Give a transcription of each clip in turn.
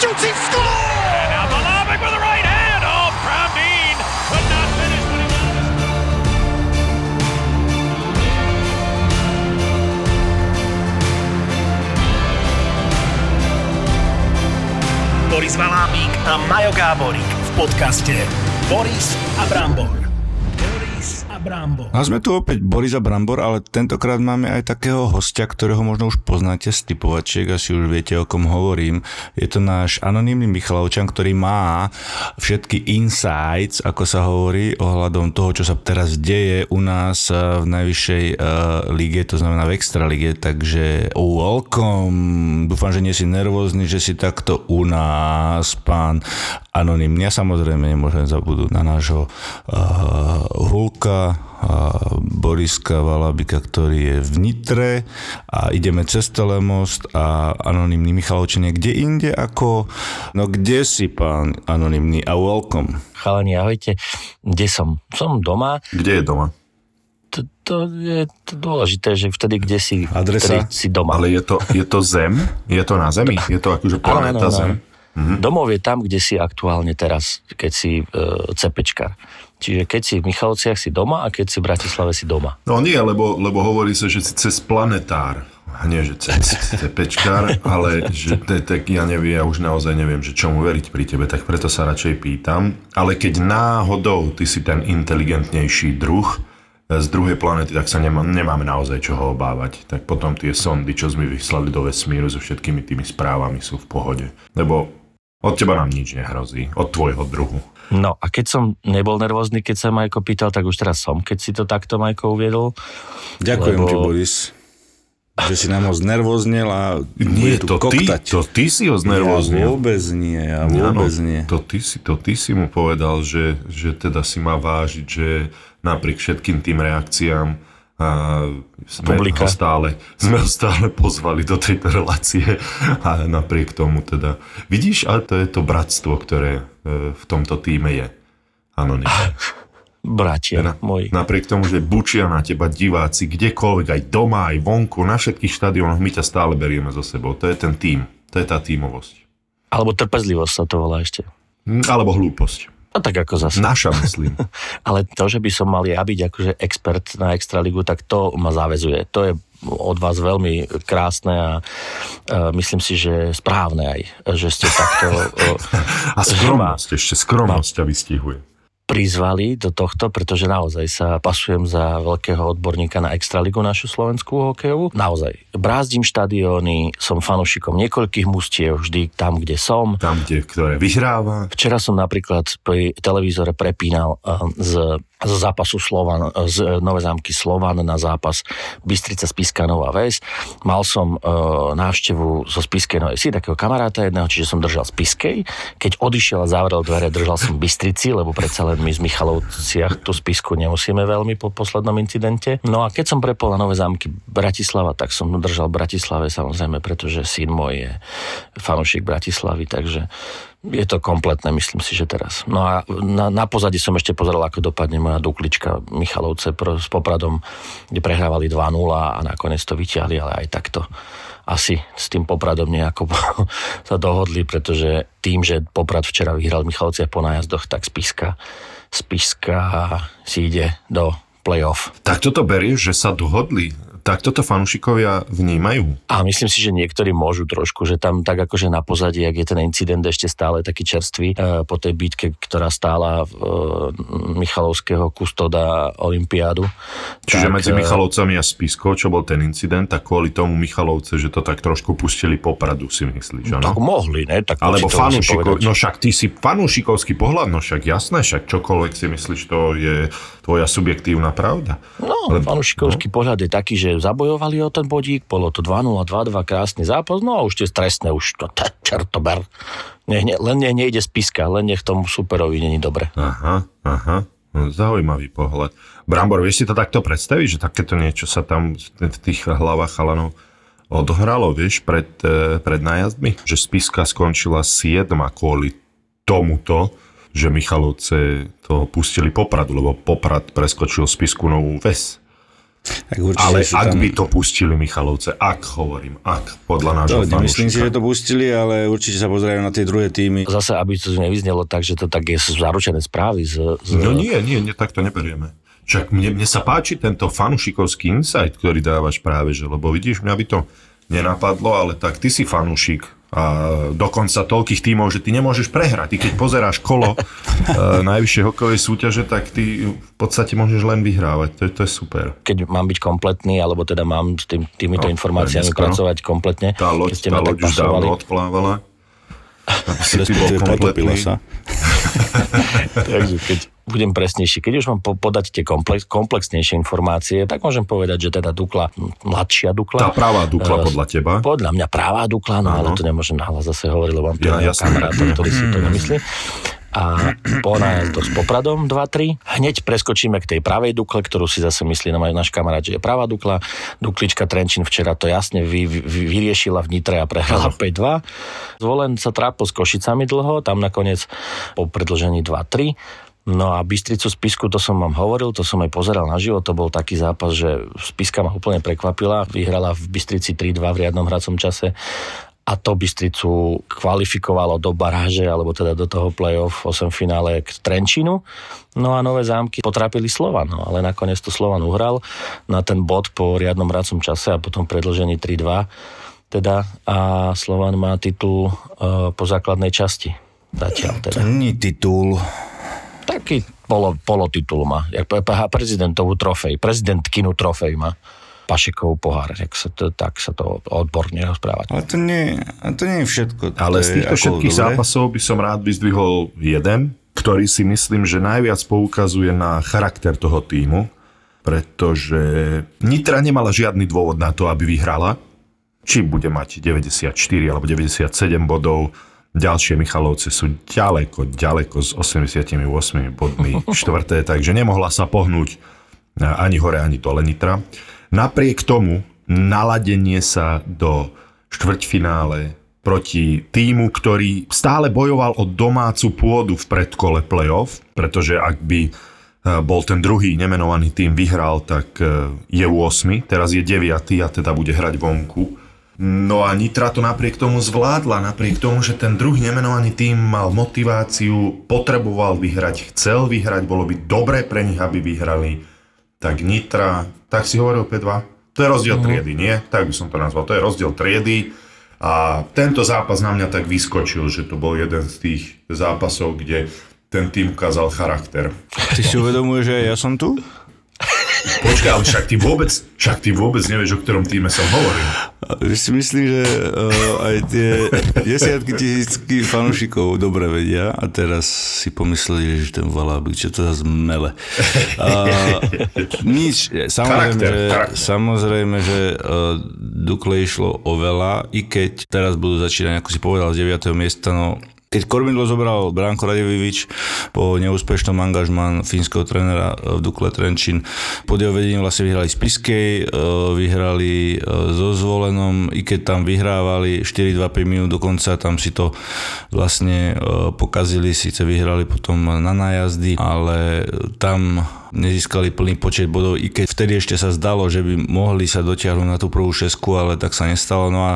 Shoots, he scores! And now Malavik with the right hand. Oh, Pravdeen could not finish, but he Boris Valábík a Majo Gáborík v podcaste Boris a Brambor. Brambor. A sme tu opäť Borisa Brambor, ale tentokrát máme aj takého hostia, ktorého možno už poznáte z typovačiek, asi už viete, o kom hovorím. Je to náš anonimný Michalovčan, ktorý má všetky insights, ako sa hovorí, ohľadom toho, čo sa teraz deje u nás eh, v najvyššej uh, lige, to znamená v extra lige, takže welcome. Dúfam, že nie si nervózny, že si takto u nás, pán anonimný. Ja samozrejme nemôžem zabudnúť na nášho uh, Hulka, Boriska Valabika, ktorý je v Nitre a ideme cez Telemost a anonimný Michalovčenie, kde inde ako, no kde si pán anonimný a welcome. Chalani, ahojte, kde som? Som doma. Kde je doma? To, to je to dôležité, že vtedy, kde si, Adresa? si doma. Ale je to, je to zem? Je to na zemi? Je to akože planéta Zem? Mm-hmm. Domov je tam, kde si aktuálne teraz, keď si e, cepečkar. Čiže keď si v Michalovciach si doma a keď si v Bratislave si doma. No nie, lebo, lebo hovorí sa, že si cez planetár. Nie, že cez cepečkár, ale že tak ja neviem, ja už naozaj neviem, že čomu veriť pri tebe, tak preto sa radšej pýtam. Ale keď náhodou ty si ten inteligentnejší druh, e, z druhej planety, tak sa nemá, nemáme naozaj čoho obávať. Tak potom tie sondy, čo sme vyslali do vesmíru so všetkými tými správami sú v pohode. Lebo od teba nám nič nehrozí, od tvojho druhu. No a keď som nebol nervózny, keď sa Majko pýtal, tak už teraz som, keď si to takto Majko uviedol. Ďakujem lebo... ti, Boris že si nám ho znervoznil a nie, to ty, to ty si ho znervoznil. Ja vôbec nie, ja vôbec no, nie. To ty, si, to ty si mu povedal, že, že teda si má vážiť, že napriek všetkým tým reakciám a sme ho stále, sme ho stále pozvali do tejto relácie a napriek tomu teda. Vidíš, ale to je to bratstvo, ktoré e, v tomto týme je. Anonym. Bratia na, moji. Napriek tomu, že bučia na teba diváci kdekoľvek, aj doma, aj vonku, na všetkých štadiónoch, my ťa stále berieme so sebou. To je ten tým. To je tá tímovosť. Alebo trpezlivosť sa to volá ešte. Alebo hlúposť. No tak ako zase. Naša, myslím. Ale to, že by som mal ja byť akože expert na Extraligu, tak to ma záväzuje. To je od vás veľmi krásne a uh, myslím si, že správne aj, že ste takto... Uh, a skromnosť, ešte skromnosť ťa vystihuje prizvali do tohto, pretože naozaj sa pasujem za veľkého odborníka na Extraligu našu slovenskú hokejovú. Naozaj, brázdim štadióny, som fanúšikom niekoľkých mustiev, vždy tam, kde som. Tam, kde, ktoré vyhráva. Včera som napríklad pri televízore prepínal z z zápasu Slovan, z Nové zámky Slovan na zápas Bystrica Spiska Nová Ves. Mal som e, návštevu zo Spiskej Novej Si, takého kamaráta jedného, čiže som držal Spiskej. Keď odišiel a zavrel dvere, držal som Bystrici, lebo predsa len my z Michalovciach tú Spisku nemusíme veľmi po poslednom incidente. No a keď som prepol na Nové zámky Bratislava, tak som držal Bratislave samozrejme, pretože syn môj je fanúšik Bratislavy, takže je to kompletné, myslím si, že teraz. No a na, na pozadí som ešte pozeral, ako dopadne moja duklička Michalovce pr- s Popradom, kde prehrávali 2-0 a nakoniec to vyťahli, ale aj takto asi s tým Popradom nejako sa dohodli, pretože tým, že Poprad včera vyhral Michalovce po nájazdoch, tak Spiska, Spiska si ide do playoff. Tak toto berieš, že sa dohodli tak toto fanúšikovia vnímajú? A myslím si, že niektorí môžu trošku, že tam tak akože na pozadí, ak je ten incident ešte stále taký čerstvý, e, po tej bitke, ktorá stála v e, Michalovského kustoda Olympiádu. Čiže tak, medzi e, Michalovcami a Spiskou, čo bol ten incident, tak kvôli tomu Michalovce, že to tak trošku pustili popradu, si myslíš, ano? Tak mohli, ne? Tak Alebo fanúšikov, no však ty si fanúšikovský pohľad, no však jasné, však čokoľvek si myslíš, to je tvoja subjektívna pravda. No, Ale, fanúšikovský no. pohľad je taký, že zabojovali o ten bodík, bolo to 2-0, 2-2, krásny zápas, no a už tie stresné, už to čertober. Ne, ne, len ne, nejde spiska, len nech tomu superovi není dobre. Aha, aha. No, zaujímavý pohľad. Brambor, vieš si to takto predstaviť, že takéto niečo sa tam v tých hlavách chalanov odohralo, vieš, pred, e, pred nájazdmi? Že spiska skončila 7 kvôli tomuto, že Michalovce to pustili Popradu, lebo Poprad preskočil spisku novú ves. Tak Ale ak tam... by to pustili Michalovce, ak hovorím, ak podľa nášho no, Myslím si, že to pustili, ale určite sa pozerajú na tie druhé týmy. Zase, aby to nevyznelo tak, že to tak je zaručené správy. Z, z... No nie, nie, nie, tak to neberieme. Však mne, mne sa páči tento fanúšikovský insight, ktorý dávaš práve, že lebo vidíš, mňa by to nenapadlo, ale tak ty si fanúšik, a dokonca toľkých tímov, že ty nemôžeš prehrať. Ty keď pozeráš kolo uh, najvyššej hokejovej súťaže, tak ty v podstate môžeš len vyhrávať. To je, to je super. Keď mám byť kompletný, alebo teda mám s tým, týmito no, informáciami dneska, pracovať kompletne. Tá loď, tá loď už dávno odplávala. Si ty bol kompletný. sa. Takže keď budem presnejší. Keď už mám podať tie komplex, komplexnejšie informácie, tak môžem povedať, že teda Dukla, mladšia Dukla. Tá pravá Dukla podľa teba? Podľa mňa pravá Dukla, no ano. ale to nemôžem nahlas zase hovoriť, lebo mám ja, kamaráta, ktorý si to nemyslí a po nájazdoch s Popradom 2-3. Hneď preskočíme k tej pravej Dukle, ktorú si zase myslí na náš kamarát, že je pravá Dukla. Duklička Trenčín včera to jasne vy, vy, vyriešila v Nitre a prehrala 5-2. Zvolen sa trápil s Košicami dlho, tam nakoniec po predlžení 2-3. No a Bystricu Spisku, to som vám hovoril, to som aj pozeral naživo, to bol taký zápas, že Spiska ma úplne prekvapila, vyhrala v Bystrici 3-2 v riadnom hracom čase a to Bystricu kvalifikovalo do baráže, alebo teda do toho play-off 8 finále k Trenčinu. No a nové zámky potrápili Slovan, no, ale nakoniec to Slovan uhral na ten bod po riadnom racom čase a potom predlžení 3-2. Teda a Slovan má titul uh, po základnej časti. Zatiaľ teda. To nie titul. Taký polo, polotitul má. Jak prezidentovú trofej. Prezidentkinu trofej má. Pašekov pohár, tak sa to, tak sa to odborne rozprávať. Ale to nie, to nie je všetko. Ale z týchto všetkých dobre. zápasov by som rád vyzdvihol jeden, ktorý si myslím, že najviac poukazuje na charakter toho týmu, pretože Nitra nemala žiadny dôvod na to, aby vyhrala. Či bude mať 94 alebo 97 bodov, ďalšie Michalovce sú ďaleko, ďaleko s 88 bodmi štvrté, takže nemohla sa pohnúť ani hore, ani dole Nitra. Napriek tomu naladenie sa do štvrťfinále proti týmu, ktorý stále bojoval o domácu pôdu v predkole playoff, pretože ak by e, bol ten druhý nemenovaný tým vyhral, tak e, je 8, teraz je 9 a teda bude hrať vonku. No a Nitra to napriek tomu zvládla, napriek tomu, že ten druhý nemenovaný tým mal motiváciu, potreboval vyhrať, chcel vyhrať, bolo by dobre pre nich, aby vyhrali tak Nitra, tak si hovoril P2, to je rozdiel uh-huh. triedy, nie? Tak by som to nazval, to je rozdiel triedy a tento zápas na mňa tak vyskočil, že to bol jeden z tých zápasov, kde ten tým ukázal charakter. Ty si uvedomuješ, že ja som tu? Počkaj, ale však ty vôbec, však ty vôbec nevieš, o ktorom týme som hovoril. Si myslím, že uh, aj tie desiatky tisícky fanúšikov dobre vedia a teraz si pomysleli, že ten Valábik, čo to za zmele. Uh, nič, samozrejme, charakter, že, charakter. samozrejme, že uh, Dukle išlo o veľa, i keď teraz budú začínať, ako si povedal, z 9. miesta, no Keď Kormidlo zobral Branko Radevivič po neúspešnom angažman fínskeho trénera v Dukle Trenčín, pod jeho vedením vlastne vyhrali z Piskej, e, vyhrali e, so Zvolenom, i keď tam vyhrávali 4-2-5 minút dokonca, tam si to vlastne pokazili, síce vyhrali potom na nájazdy, ale tam nezískali plný počet bodov, i keď vtedy ešte sa zdalo, že by mohli sa dotiahnuť na tú prvú šesku, ale tak sa nestalo. No a,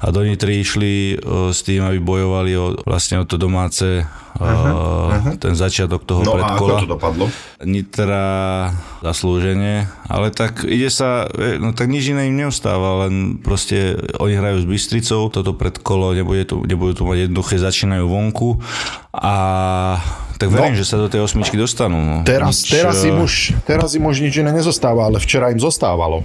a do Nitry išli s tým, aby bojovali o, vlastne o to domáce uh-huh, uh-huh. ten začiatok toho no predkola. No to dopadlo? Nitra zaslúženie, ale tak ide sa, e, no tak nič iné im neostáva, len proste oni hrajú s Bystricou, toto predkolo nebude tu, nebudú tu mať jednoduché, začínajú vonku a tak verím, no, že sa do tej osmičky dostanú. No. Teraz, nič, teraz, im už, teraz im už nič iné nezostáva, ale včera im zostávalo.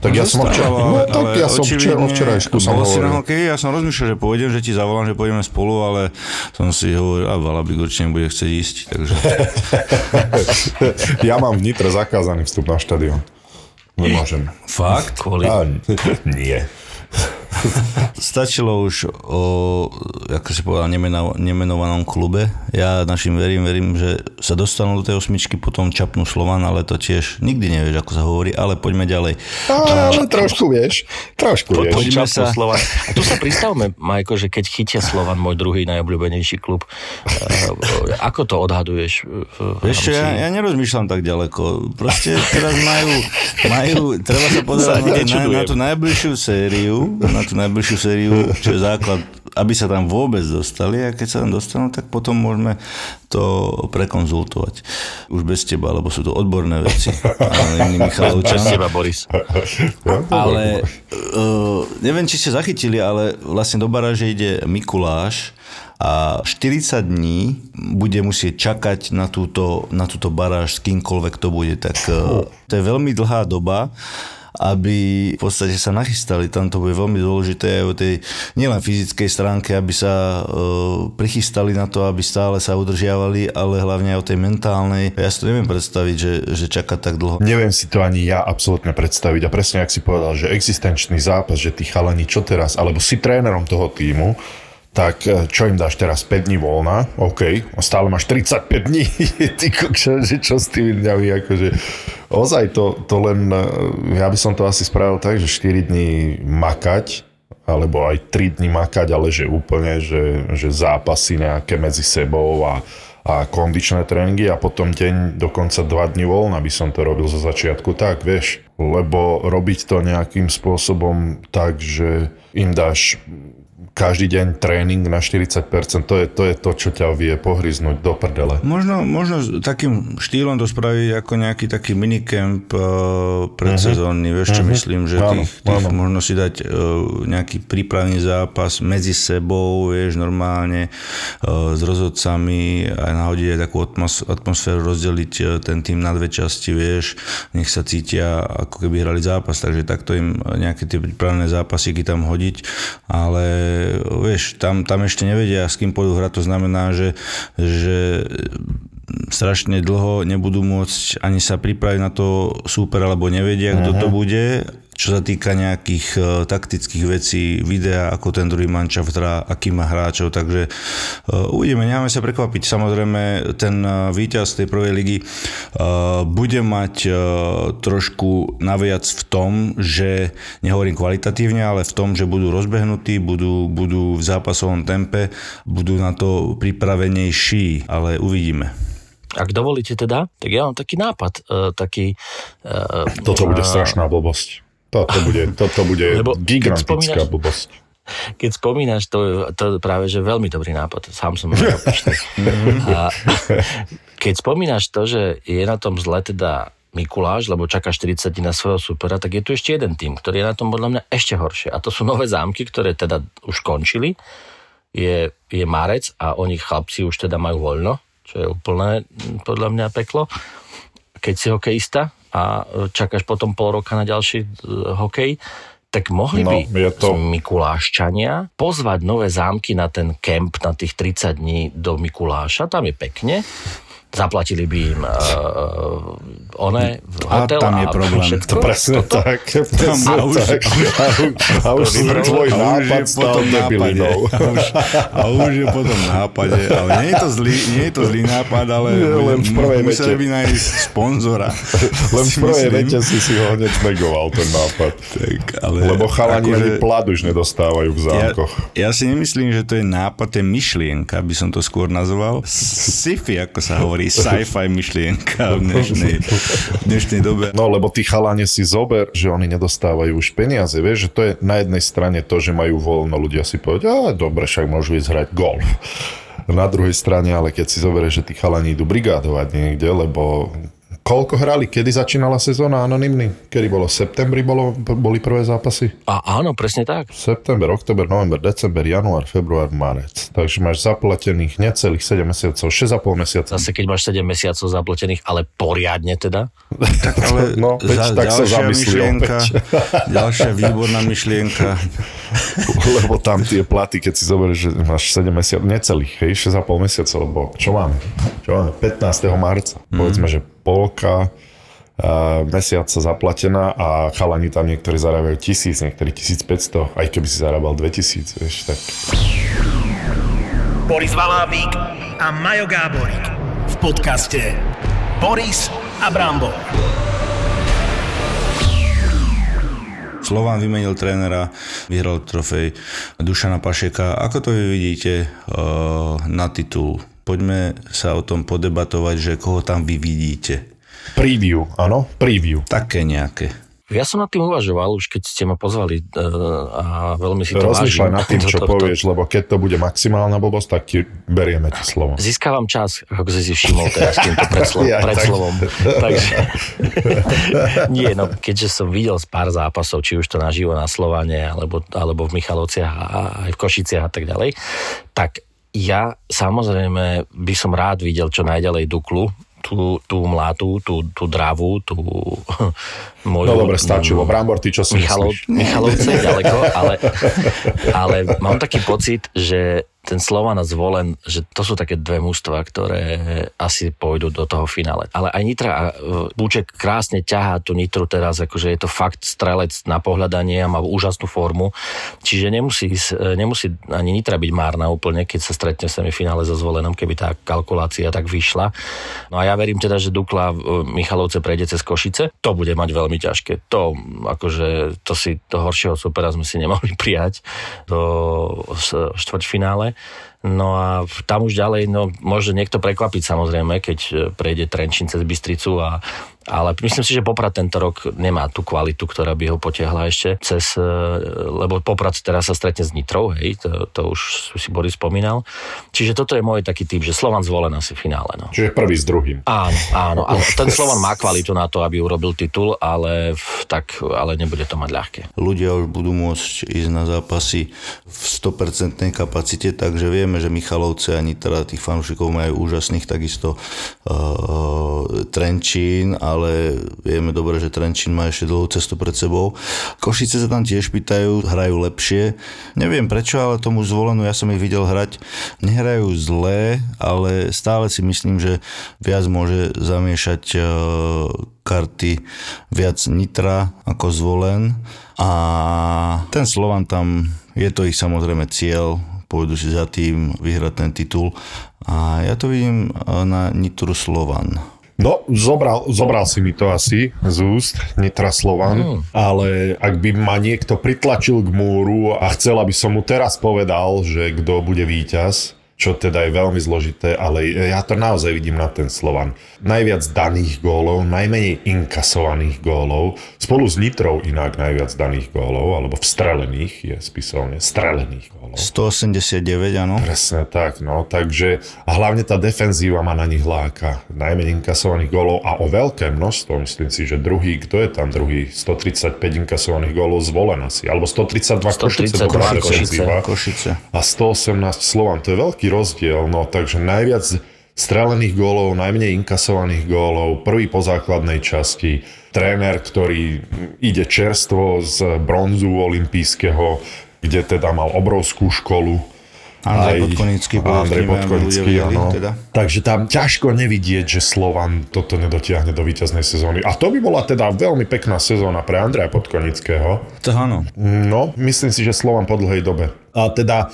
Tak ja som včera, no, tak ja som včera, včerajšku som hovoril. Na hokej, ja som rozmýšľal, že pôjdem, že ti zavolám, že pôjdeme spolu, ale som si hovoril, a Valabik určite bude chcieť ísť. Takže... ja mám v Nitre zakázaný vstup na štadión. Nemôžem. Fakt? Kvôli... A, nie. Stačilo už o, ako si povedal, nemeno, nemenovanom klube. Ja našim verím, verím, že sa dostanú do tej osmičky, potom čapnú Slovan, ale to tiež nikdy nevieš, ako sa hovorí, ale poďme ďalej. Ale trošku vieš, trošku po, vieš. Poďme sa. Slovan. A tu sa pristavme, Majko, že keď chytia Slovan, môj druhý najobľúbenejší klub, uh, ako to odhaduješ? Vieš ja, ja nerozmýšľam tak ďaleko. Proste teraz majú, majú treba sa pozerať na, na, na tú najbližšiu sériu, na tú najbližšiu sériu, čo je základ, aby sa tam vôbec dostali a keď sa tam dostanú, tak potom môžeme to prekonzultovať. Už bez teba, lebo sú to odborné veci. Bez teba, Boris. Ale uh, neviem, či ste zachytili, ale vlastne do baráže ide Mikuláš a 40 dní bude musieť čakať na túto, na túto baráž s kýmkoľvek to bude. Tak uh, to je veľmi dlhá doba aby v podstate sa nachystali. Tam to bude veľmi dôležité aj o tej nielen fyzickej stránke, aby sa e, prichystali na to, aby stále sa udržiavali, ale hlavne aj o tej mentálnej. Ja si to neviem predstaviť, že, že čaká tak dlho. Neviem si to ani ja absolútne predstaviť a presne, ak si povedal, že existenčný zápas, že tí chalani čo teraz, alebo si trénerom toho týmu, tak e, čo im dáš teraz? 5 dní voľna, OK, a stále máš 35 dní, ty kokšo, že čo s tými dňami, akože? Ozaj to, to len, e, ja by som to asi spravil tak, že 4 dní makať, alebo aj 3 dní makať, ale že úplne, že, že zápasy nejaké medzi sebou a, a kondičné tréningy a potom deň, dokonca 2 dní voľna by som to robil zo začiatku. Tak, vieš, lebo robiť to nejakým spôsobom tak, že im dáš každý deň tréning na 40%, to je, to je to, čo ťa vie pohryznúť do prdele. Možno, možno takým štýlom to spraviť ako nejaký taký minicamp uh, predsezónny, uh-huh. vieš čo uh-huh. myslím, že áno, tých, tých áno. možno si dať uh, nejaký prípravný zápas medzi sebou, vieš, normálne uh, s rozhodcami a nahodiť aj takú atmos- atmosféru, rozdeliť uh, ten tým na dve časti, vieš, nech sa cítia ako keby hrali zápas, takže takto im nejaké tie prípravné zápasy tam hodiť, ale vieš, tam, tam ešte nevedia, s kým pôjdu hrať, to znamená, že, že strašne dlho nebudú môcť ani sa pripraviť na to super, alebo nevedia, kto to mhm. bude čo sa týka nejakých uh, taktických vecí, videa, ako ten druhý mančaft hrá, aký má hráčov, takže uh, uvidíme, necháme sa prekvapiť. Samozrejme, ten uh, víťaz tej prvej ligy uh, bude mať uh, trošku naviac v tom, že nehovorím kvalitatívne, ale v tom, že budú rozbehnutí, budú, budú v zápasovom tempe, budú na to pripravenejší, ale uvidíme. Ak dovolíte teda, tak ja mám taký nápad, uh, taký... Uh, Toto bude strašná blbosť. Toto bude, toto bude Lebo gigantická blbosť. Keď spomínaš, to, to práve, že veľmi dobrý nápad. Sám som A keď spomínaš to, že je na tom zle teda Mikuláš, lebo čaká 40 na svojho supera, tak je tu ešte jeden tým, ktorý je na tom podľa mňa ešte horšie. A to sú nové zámky, ktoré teda už končili. Je, je marec a oni chlapci už teda majú voľno, čo je úplné podľa mňa peklo. Keď si hokejista, a čakáš potom pol roka na ďalší e, hokej, tak mohli no, by to... Mikuláščania pozvať nové zámky na ten kemp na tých 30 dní do Mikuláša, tam je pekne, zaplatili by im uh, one, hotel a tam je problém. A všetko. Presne toto? tak. Presne a už, tak. A, a už si tvoj nápad stal debilinou. A už, a už je potom nápade. Ale nie je to zlý, nie je to zlý nápad, ale nie, len v prvej museli by nájsť sponzora. Len v prvej vete si si ho hneď negoval ten nápad. Tak, ale Lebo chalani akože, ani plat už nedostávajú v zámkoch. Ja, ja si nemyslím, že to je nápad, to je myšlienka, by som to skôr nazval. Sci-fi, ako sa hovorí, sci-fi myšlienka v dnešnej, v dnešnej dobe. No, lebo tí chalani si zober, že oni nedostávajú už peniaze. Vieš, že to je na jednej strane to, že majú voľno, ľudia si povedia, dobre, však môžu ísť hrať golf. Na druhej strane, ale keď si zoberieš, že tí chalani idú brigádovať niekde, lebo Koľko hrali? Kedy začínala sezóna anonimný? Kedy bolo? V septembri bolo, boli prvé zápasy? A áno, presne tak. September, oktober, november, december, január, február, marec. Takže máš zaplatených necelých 7 mesiacov, 6,5 mesiaca. Zase keď máš 7 mesiacov zaplatených, ale poriadne teda? tak ale no, veď, za, tak sa myšlienka, ďalšia výborná myšlienka. lebo tam tie platy, keď si zoberieš, že máš 7 mesiacov, necelých, hej, 6,5 mesiacov, lebo čo máme? Čo máme? 15. marca. Mm. Povedzme, že polka mesiaca zaplatená a chalani tam niektorí zarábajú tisíc, niektorí 1500, aj keby si zarábal 2000, vieš, tak... Boris Valábík a Majo Gáborík v podcaste Boris a Brambo. Slován vymenil trénera, vyhral trofej Dušana Pašeka. Ako to vy vidíte uh, na titul? Poďme sa o tom podebatovať, že koho tam vy vidíte. Preview, áno, preview. Také nejaké. Ja som nad tým uvažoval, už keď ste ma pozvali uh, a veľmi si to Rozmýšľaj nad tým, čo to, povieš, lebo keď to bude maximálna blbosť, tak ti berieme ti slovo. Získavam čas, ako si si všimol teraz týmto predslov, ja, predslovom. Tak. Takže, nie, no, keďže som videl z pár zápasov, či už to naživo na Slovane, alebo, alebo v Michalovciach a aj v Košiciach a tak ďalej, tak ja samozrejme by som rád videl čo najďalej Duklu, tú, tú mlátu, tú, tú dravu, tú moju... No dobre, stačilo. Brambor, ty čo si Michalo, myslíš? Michalovce ďaleko, ale, ale mám taký pocit, že ten Slovan a Zvolen, že to sú také dve mužstva, ktoré asi pôjdu do toho finále. Ale aj Nitra a Búček krásne ťahá tú Nitru teraz, akože je to fakt strelec na pohľadanie a má úžasnú formu. Čiže nemusí, nemusí ani Nitra byť márna úplne, keď sa stretne v semifinále so Zvolenom, keby tá kalkulácia tak vyšla. No a ja verím teda, že Dukla Michalovce prejde cez Košice. To bude mať veľmi ťažké. To, akože, to si, to horšieho supera sme si nemohli prijať do štvrťfinále. No a tam už ďalej, no môže niekto prekvapiť samozrejme, keď e, prejde Trenčín cez Bystricu a ale myslím si, že Poprad tento rok nemá tú kvalitu, ktorá by ho potiahla ešte cez, e, lebo Poprad teraz sa stretne s Nitrou, hej, to, to už si Boris spomínal. Čiže toto je môj taký typ, že Slovan zvolen asi v finále. No. Čiže prvý s druhým. Áno, áno. A ten Slovan má kvalitu na to, aby urobil titul, ale, tak, ale nebude to mať ľahké. Ľudia už budú môcť ísť na zápasy v 100% kapacite, takže vieme, že Michalovce ani teda tých fanúšikov majú úžasných takisto uh, Trenčín a ale vieme dobre, že Trenčín má ešte dlhú cestu pred sebou. Košice sa tam tiež pýtajú, hrajú lepšie. Neviem prečo, ale tomu zvolenú, ja som ich videl hrať, nehrajú zlé, ale stále si myslím, že viac môže zamiešať e, karty viac Nitra ako zvolen a ten Slovan tam, je to ich samozrejme cieľ, pôjdu si za tým vyhrať ten titul a ja to vidím e, na Nitru Slovan. No, zobral, zobral si mi to asi z úst, Nitra Slovan, mm. ale ak by ma niekto pritlačil k múru a chcel, aby som mu teraz povedal, že kto bude víťaz, čo teda je veľmi zložité, ale ja to naozaj vidím na ten Slovan. Najviac daných gólov, najmenej inkasovaných gólov, spolu s Nitrou inak najviac daných gólov, alebo vstrelených je spisovne, strelených gólov. 189, áno. Presne tak, no, takže a hlavne tá defenzíva ma na nich láka. Najmenej inkasovaných gólov a o veľké množstvo, myslím si, že druhý, kto je tam druhý, 135 inkasovaných gólov zvolen asi, alebo 132 132 Košice, Košice, Košice. A 118 Slovan, to je veľký veľký rozdiel, no takže najviac strelených gólov, najmenej inkasovaných gólov, prvý po základnej časti, tréner, ktorý ide čerstvo z bronzu olympijského, kde teda mal obrovskú školu Andrej Podkonický, Andrej Podkonický, áno. Teda. Takže tam ťažko nevidieť, že Slovan toto nedotiahne do víťaznej sezóny. A to by bola teda veľmi pekná sezóna pre Andreja Podkonického. To áno. No, myslím si, že Slovan po dlhej dobe. A teda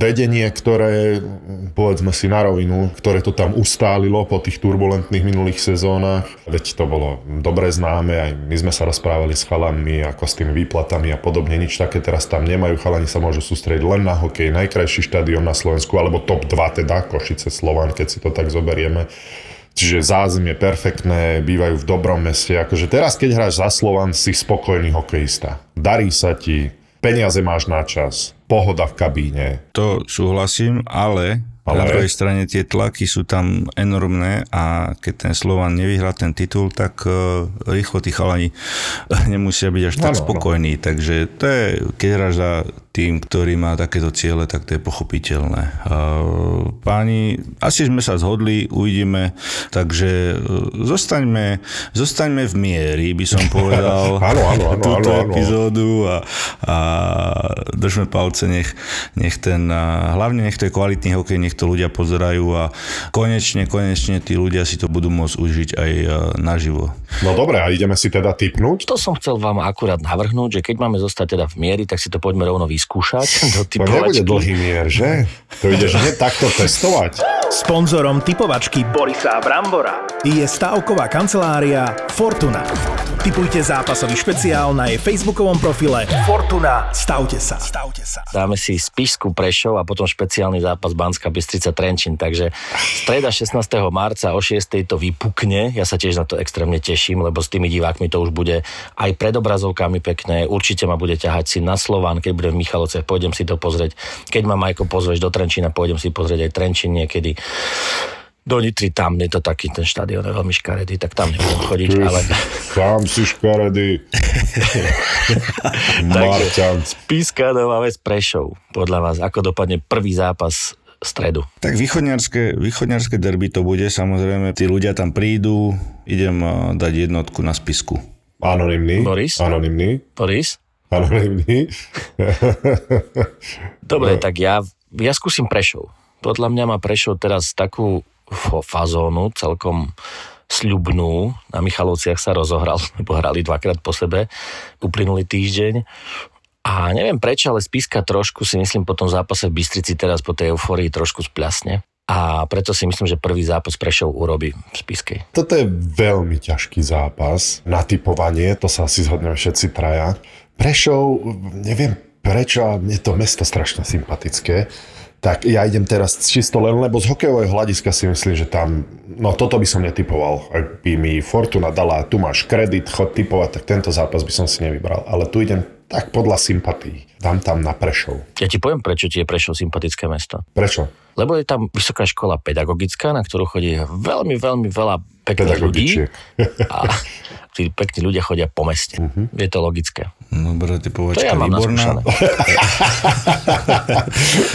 vedenie, ktoré, povedzme si na rovinu, ktoré to tam ustálilo po tých turbulentných minulých sezónach. Veď to bolo dobre známe, aj my sme sa rozprávali s chalanmi, ako s tými výplatami a podobne, nič také teraz tam nemajú. Chalani sa môžu sústrediť len na hokej, najkrajší štadión na Slovensku, alebo top 2 teda, Košice, Slovan, keď si to tak zoberieme. Čiže zázemie perfektné, bývajú v dobrom meste. Akože teraz, keď hráš za Slovan, si spokojný hokejista. Darí sa ti, peniaze máš na čas, pohoda v kabíne. To súhlasím, ale ale... Na druhej strane tie tlaky sú tam enormné a keď ten Slovan nevyhrá ten titul, tak uh, rýchlo tí chalani nemusia byť až tak no, spokojní. No. Takže to je, keď hráš za tým, ktorý má takéto ciele, tak to je pochopiteľné. Páni, asi sme sa zhodli, uvidíme, takže uh, zostaňme, zostaňme v miery, by som povedal, áno, áno, áno, túto áno, áno. epizódu a, a držme palce, nech, nech ten, hlavne nech to je kvalitný hokej, nech to ľudia pozerajú a konečne, konečne tí ľudia si to budú môcť užiť aj e, naživo. No dobre, a ideme si teda typnúť? To som chcel vám akurát navrhnúť, že keď máme zostať teda v miery, tak si to poďme rovno vyskúšať do typovačky. No nebude dlhý mier, že? To ideš hneď takto testovať. Sponzorom typovačky Borisa Brambora je stavková kancelária Fortuna. Typujte zápasový špeciál na jej facebookovom profile Fortuna. Stavte sa. Stavte sa. Dáme si Spišskú Prešov a potom špeciálny zápas Banska Bystrica Trenčín. Takže streda 16. marca o 6. to vypukne. Ja sa tiež na to extrémne teším, lebo s tými divákmi to už bude aj pred obrazovkami pekné. Určite ma bude ťahať si na Slován, keď budem v Michalovce, pôjdem si to pozrieť. Keď ma Majko pozveš do Trenčína, pôjdem si pozrieť aj Trenčín niekedy do Nitry, tam je to taký ten štadión je veľmi škaredý, tak tam nebudem chodiť, Ty, ale... Tam si škaredý. Marťan. Spíska Nová Ves Prešov. Podľa vás, ako dopadne prvý zápas stredu. Tak východňarské, východňarské derby to bude, samozrejme, tí ľudia tam prídu, idem dať jednotku na spisku. Anonymný. Boris? Anonymný. Boris? Anonymný. Dobre, tak ja, ja skúsim Prešov. Podľa mňa má Prešov teraz takú fazónu celkom sľubnú. Na Michalovciach sa rozohral, lebo hrali dvakrát po sebe uplynulý týždeň. A neviem prečo, ale Spiska trošku si myslím po tom zápase v Bystrici teraz po tej euforii trošku spľasne. A preto si myslím, že prvý zápas Prešov urobí v Spiskej. Toto je veľmi ťažký zápas na typovanie, to sa asi zhodneme všetci traja. Prešov, neviem prečo, mne to mesto strašne sympatické tak ja idem teraz čisto len, lebo z hokejového hľadiska si myslím, že tam, no toto by som netypoval. Ak by mi Fortuna dala, tu máš kredit, chod typovať, tak tento zápas by som si nevybral. Ale tu idem tak podľa sympatí. Dám tam na Prešov. Ja ti poviem, prečo ti je Prešov sympatické mesto. Prečo? Lebo je tam vysoká škola pedagogická, na ktorú chodí veľmi, veľmi veľa pekných ľudí. A tí pekní ľudia chodia po meste. Uh-huh. Je to logické. Dobre, typovačka to ja mám výborná.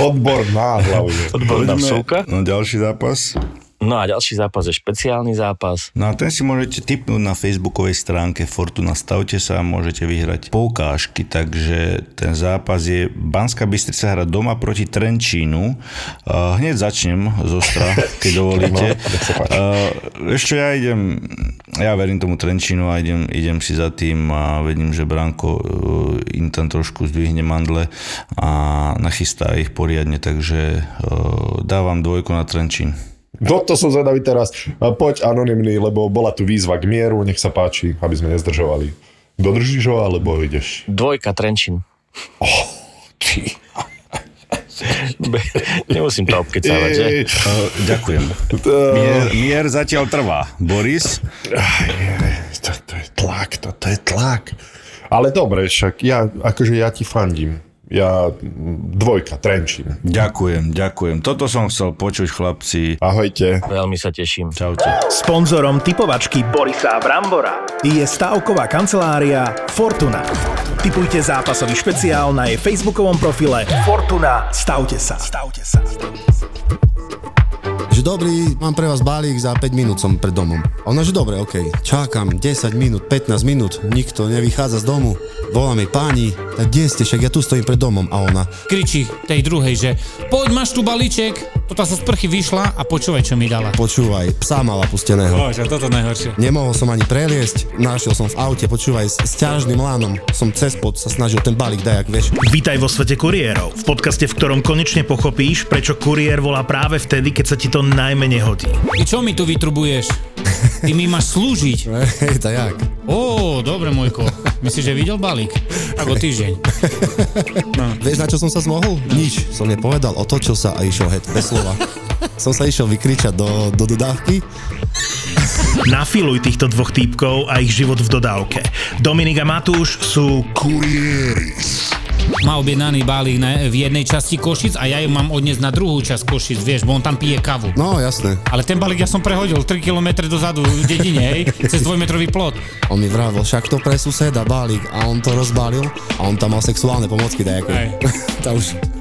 Odborná hlavne. Odborná vsúka. No ďalší zápas. No a ďalší zápas je špeciálny zápas. No a ten si môžete tipnúť na facebookovej stránke Fortuna Stavte sa a môžete vyhrať poukážky, takže ten zápas je Banská Bystrica hra doma proti Trenčínu. Uh, hneď začnem z Ostra, keď dovolíte. Uh, ešte ja idem, ja verím tomu Trenčínu a idem, idem si za tým a vedím, že Branko uh, im tam trošku zdvihne mandle a nachystá ich poriadne, takže uh, dávam dvojku na Trenčín. No to som zvedavý teraz. Poď anonymný, lebo bola tu výzva k mieru, nech sa páči, aby sme nezdržovali. Dodržíš ho, alebo ideš? Dvojka Trenčín. Oh, ty. Nemusím to obkecávať, že? Uh, ďakujem. Mier, mier zatiaľ trvá. Boris? To, to je tlak, to, to je tlak. Ale dobre, však ja, akože ja ti fandím ja dvojka, Trenčín. Ďakujem, ďakujem. Toto som chcel počuť, chlapci. Ahojte. Veľmi sa teším. Čaute. Sponzorom typovačky Borisa Brambora je stavková kancelária Fortuna. Typujte zápasový špeciál na jej facebookovom profile Fortuna. Stavte sa. Stavte sa. Že dobrý, mám pre vás balík, za 5 minút som pred domom. A ona, že dobre, ok, čakám 10 minút, 15 minút, nikto nevychádza z domu. Volá mi páni, tak kde ste, však ja tu stojím pred domom. A ona kričí tej druhej, že poď, máš tu balíček. Toto sa z prchy vyšla a počúvaj, čo mi dala. Počúvaj, psa mala pusteného. Bože, toto najhoršie. Nemohol som ani preliesť, našiel som v aute, počúvaj, s, s ťažným lánom som cez pod sa snažil ten balík dajak, vieš. Vítaj vo svete kuriérov, v podcaste, v ktorom konečne pochopíš, prečo kuriér volá práve vtedy, keď sa ti to najmenej hodí. Ty čo mi tu vytrubuješ? Ty mi máš slúžiť. Hej, to jak? Ó, dobre, môjko. Myslíš, že videl balík? Ako týždeň. No. Vieš, na čo som sa zmohol? Nič. Som nepovedal, otočil sa a išiel head, bez slova. som sa išiel vykričať do, do dodávky. Nafiluj týchto dvoch týpkov a ich život v dodávke. Dominik a Matúš sú kuriéri má objednaný balík na, v jednej časti Košic a ja ju mám odniesť na druhú časť Košic, vieš, bo on tam pije kavu. No, jasné. Ale ten balík ja som prehodil 3 km dozadu v dedine, hej, cez dvojmetrový plot. On mi vravil, však to pre suseda balík a on to rozbalil a on tam mal sexuálne pomocky dajaké. to už